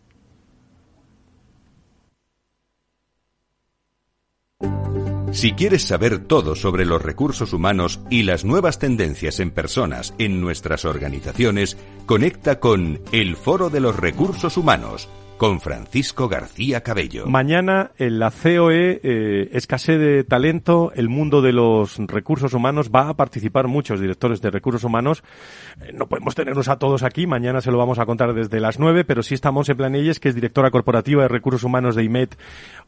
Si quieres saber todo sobre los recursos humanos y las nuevas tendencias en personas en nuestras organizaciones, conecta con El Foro de los Recursos Humanos con Francisco García Cabello. Mañana en la COE, eh, escasez de talento, el mundo de los recursos humanos, va a participar muchos directores de recursos humanos. Eh, no podemos tenerlos a todos aquí, mañana se lo vamos a contar desde las nueve, pero sí está Monse Planelles, que es directora corporativa de recursos humanos de IMED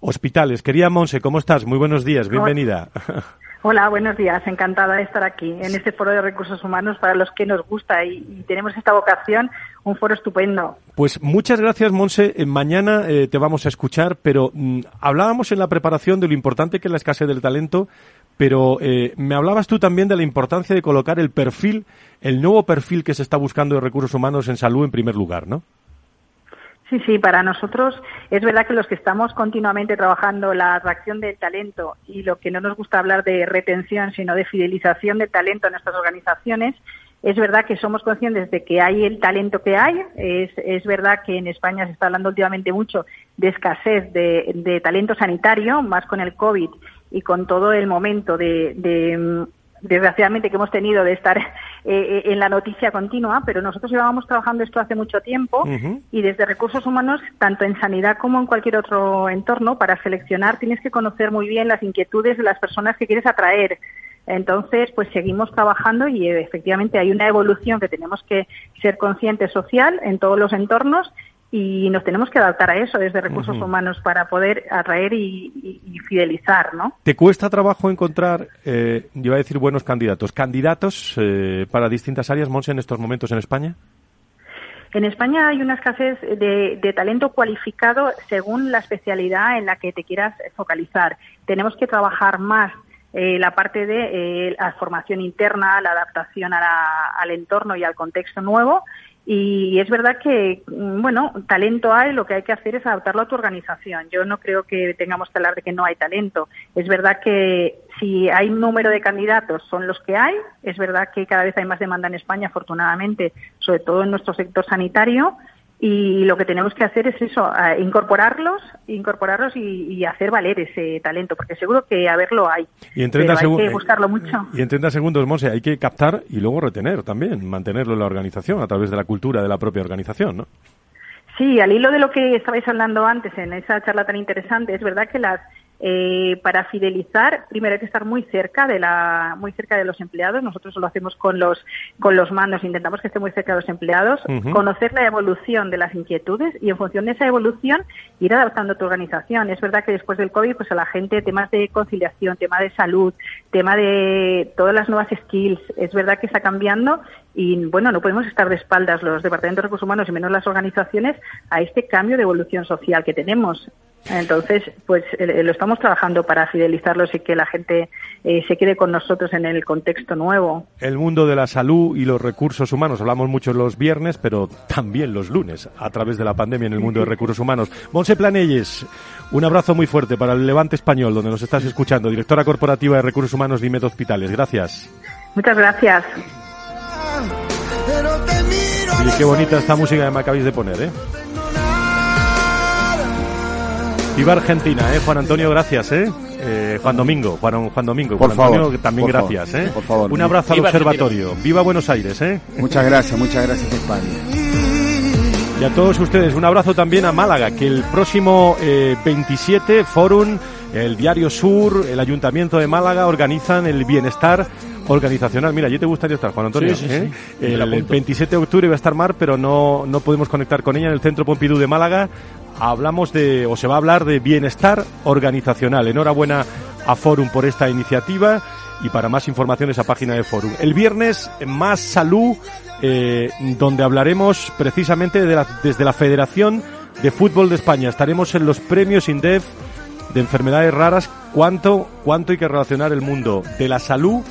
Hospitales. Quería Monse, ¿cómo estás? Muy buenos días, bienvenida. Hola, buenos días. Encantada de estar aquí en este foro de recursos humanos para los que nos gusta y, tenemos esta vocación, un foro estupendo. Pues muchas gracias, Monse. Eh, mañana eh, te vamos a escuchar, pero mm, hablábamos en la preparación de lo importante que es la escasez del talento, pero eh, me hablabas tú también de la importancia de colocar el perfil, el nuevo perfil que se está buscando de recursos humanos en salud en primer lugar, ¿no? Sí, sí, para nosotros es verdad que los que estamos continuamente trabajando la atracción del talento y lo que no nos gusta hablar de retención, sino de fidelización del talento en nuestras organizaciones, es verdad que somos conscientes de que hay el talento que hay. Es, es verdad que en España se está hablando últimamente mucho de escasez de, de talento sanitario, más con el COVID y con todo el momento de, de desgraciadamente que hemos tenido de estar eh, eh, en la noticia continua, pero nosotros llevábamos trabajando esto hace mucho tiempo y desde recursos humanos, tanto en sanidad como en cualquier otro entorno, para seleccionar tienes que conocer muy bien las inquietudes de las personas que quieres atraer. Entonces, pues seguimos trabajando y efectivamente hay una evolución que tenemos que ser conscientes social en todos los entornos y nos tenemos que adaptar a eso desde recursos humanos para poder atraer y, fidelizar, ¿no? ¿Te cuesta trabajo encontrar, eh, yo iba a decir buenos candidatos, candidatos eh, para distintas áreas, Monse, en estos momentos en España? En España hay una escasez de, talento cualificado según la especialidad en la que te quieras focalizar. Tenemos que trabajar más eh, la parte de eh, la formación interna, la adaptación al entorno y al contexto nuevo y es verdad que, mm, bueno, talento hay, lo que hay que hacer es adaptarlo a tu organización. Yo no creo que tengamos que hablar de que no hay talento. Es verdad que si hay un número de candidatos son los que hay. Es verdad que cada vez hay más demanda en España, afortunadamente, sobre todo en nuestro sector sanitario y lo que tenemos que hacer es eso, incorporarlos, incorporarlos y, hacer valer ese talento, porque seguro que a verlo hay. Y en 30 hay que buscarlo mucho. Y en 30 segundos, Monse, hay que captar y luego retener también, mantenerlo en la organización a través de la cultura de la propia organización, ¿no? Sí, al hilo de lo que estabais hablando antes en esa charla tan interesante, es verdad que las eh, para fidelizar, primero hay que estar muy cerca de la, muy cerca de los empleados. Nosotros lo hacemos con los, con los mandos, intentamos que esté muy cerca de los empleados, conocer la evolución de las inquietudes y en función de esa evolución ir adaptando tu organización. Es verdad que después del COVID, pues a la gente temas de conciliación, tema de salud, tema de todas las nuevas skills, es verdad que está cambiando y bueno, no podemos estar de espaldas los departamentos de recursos humanos y menos las organizaciones a este cambio de evolución social que tenemos. Entonces, pues eh, lo estamos trabajando para fidelizarlos y que la gente eh, se quede con nosotros en el contexto nuevo. El mundo de la salud y los recursos humanos. Hablamos mucho los viernes, pero también los lunes, a través de la pandemia en el mundo de recursos humanos. Monse Planelles, un abrazo muy fuerte para el Levante Español, donde nos estás escuchando. Directora Corporativa de Recursos Humanos de IMED Hospitales. Gracias. Muchas gracias. Y qué bonita esta música que me acabáis de poner, ¿eh? Viva Argentina, ¿eh? Juan Antonio, gracias, ¿eh? eh Juan Domingo, Juan, Juan Domingo, por Juan Antonio, también gracias, ¿eh? Por favor. Un abrazo al observatorio. Viva Buenos Aires, ¿eh? Muchas gracias, muchas gracias España. Y a todos ustedes, un abrazo también a Málaga, que el próximo 27, eh, Forum, el Diario Sur, el Ayuntamiento de Málaga organizan el bienestar organizacional. Mira, allí te gustaría estar, Juan Antonio. ¿eh? El, 27 de octubre va a estar Mar, pero no, no podemos conectar con ella en el Centro Pompidou de Málaga. Hablamos de, o se va a hablar de bienestar organizacional. Enhorabuena a Forum por esta iniciativa y para más información esa página de Forum. El viernes, más salud, eh, donde hablaremos precisamente de desde la Federación de Fútbol de España. Estaremos en los premios INDEF de enfermedades raras. ¿Cuánto, cuánto hay que relacionar el mundo de la salud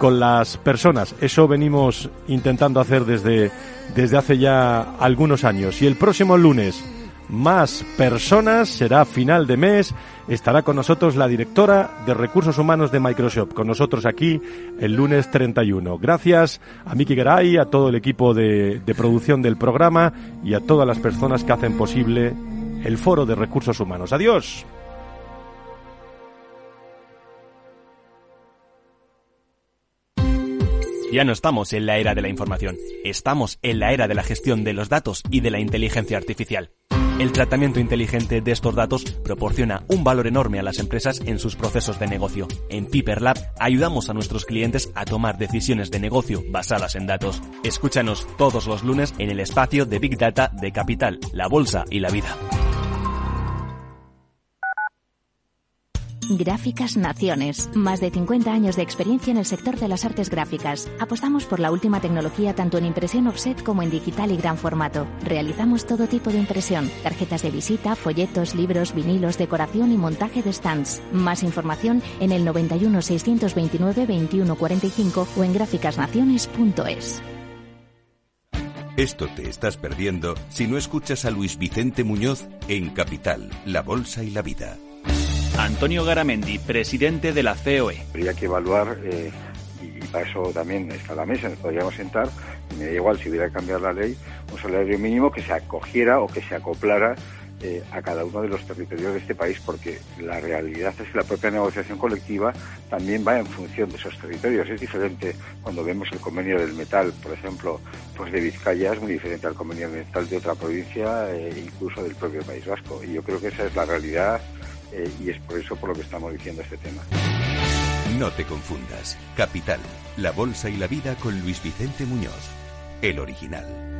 con las personas. Eso venimos intentando hacer desde, desde hace ya algunos años. Y el próximo lunes, más personas, será final de mes, estará con nosotros la directora de Recursos Humanos de Microsoft, con nosotros aquí el lunes 31. Gracias a Miki Garay, a todo el equipo de, de producción del programa y a todas las personas que hacen posible el Foro de Recursos Humanos. Adiós. Ya no estamos en la era de la información, estamos en la era de la gestión de los datos y de la inteligencia artificial. El tratamiento inteligente de estos datos proporciona un valor enorme a las empresas en sus procesos de negocio. En Piper Lab ayudamos a nuestros clientes a tomar decisiones de negocio basadas en datos. Escúchanos todos los lunes en el espacio de Big Data de Capital, la Bolsa y la Vida. Gráficas Naciones. Más de 50 años de experiencia en el sector de las artes gráficas. Apostamos por la última tecnología tanto en impresión offset como en digital y gran formato. Realizamos todo tipo de impresión. Tarjetas de visita, folletos, libros, vinilos, decoración y montaje de stands. Más información en el 91 629 2145 o en gráficasnaciones.es. Esto te estás perdiendo si no escuchas a Luis Vicente Muñoz en Capital, La Bolsa y la Vida. Antonio Garamendi, presidente de la COE. Habría que evaluar, eh, y para eso también está la mesa, nos podríamos sentar, me da igual si hubiera que cambiar la ley, un salario mínimo que se acogiera o que se acoplara eh, a cada uno de los territorios de este país, porque la realidad es que la propia negociación colectiva también va en función de esos territorios. Es diferente cuando vemos el convenio del metal, por ejemplo, pues de Vizcaya es muy diferente al convenio del metal de otra provincia, e incluso del propio País Vasco. Y yo creo que esa es la realidad eh, y es por eso por lo que estamos diciendo este tema. No te confundas. Capital, la bolsa y la vida con Luis Vicente Muñoz, el original.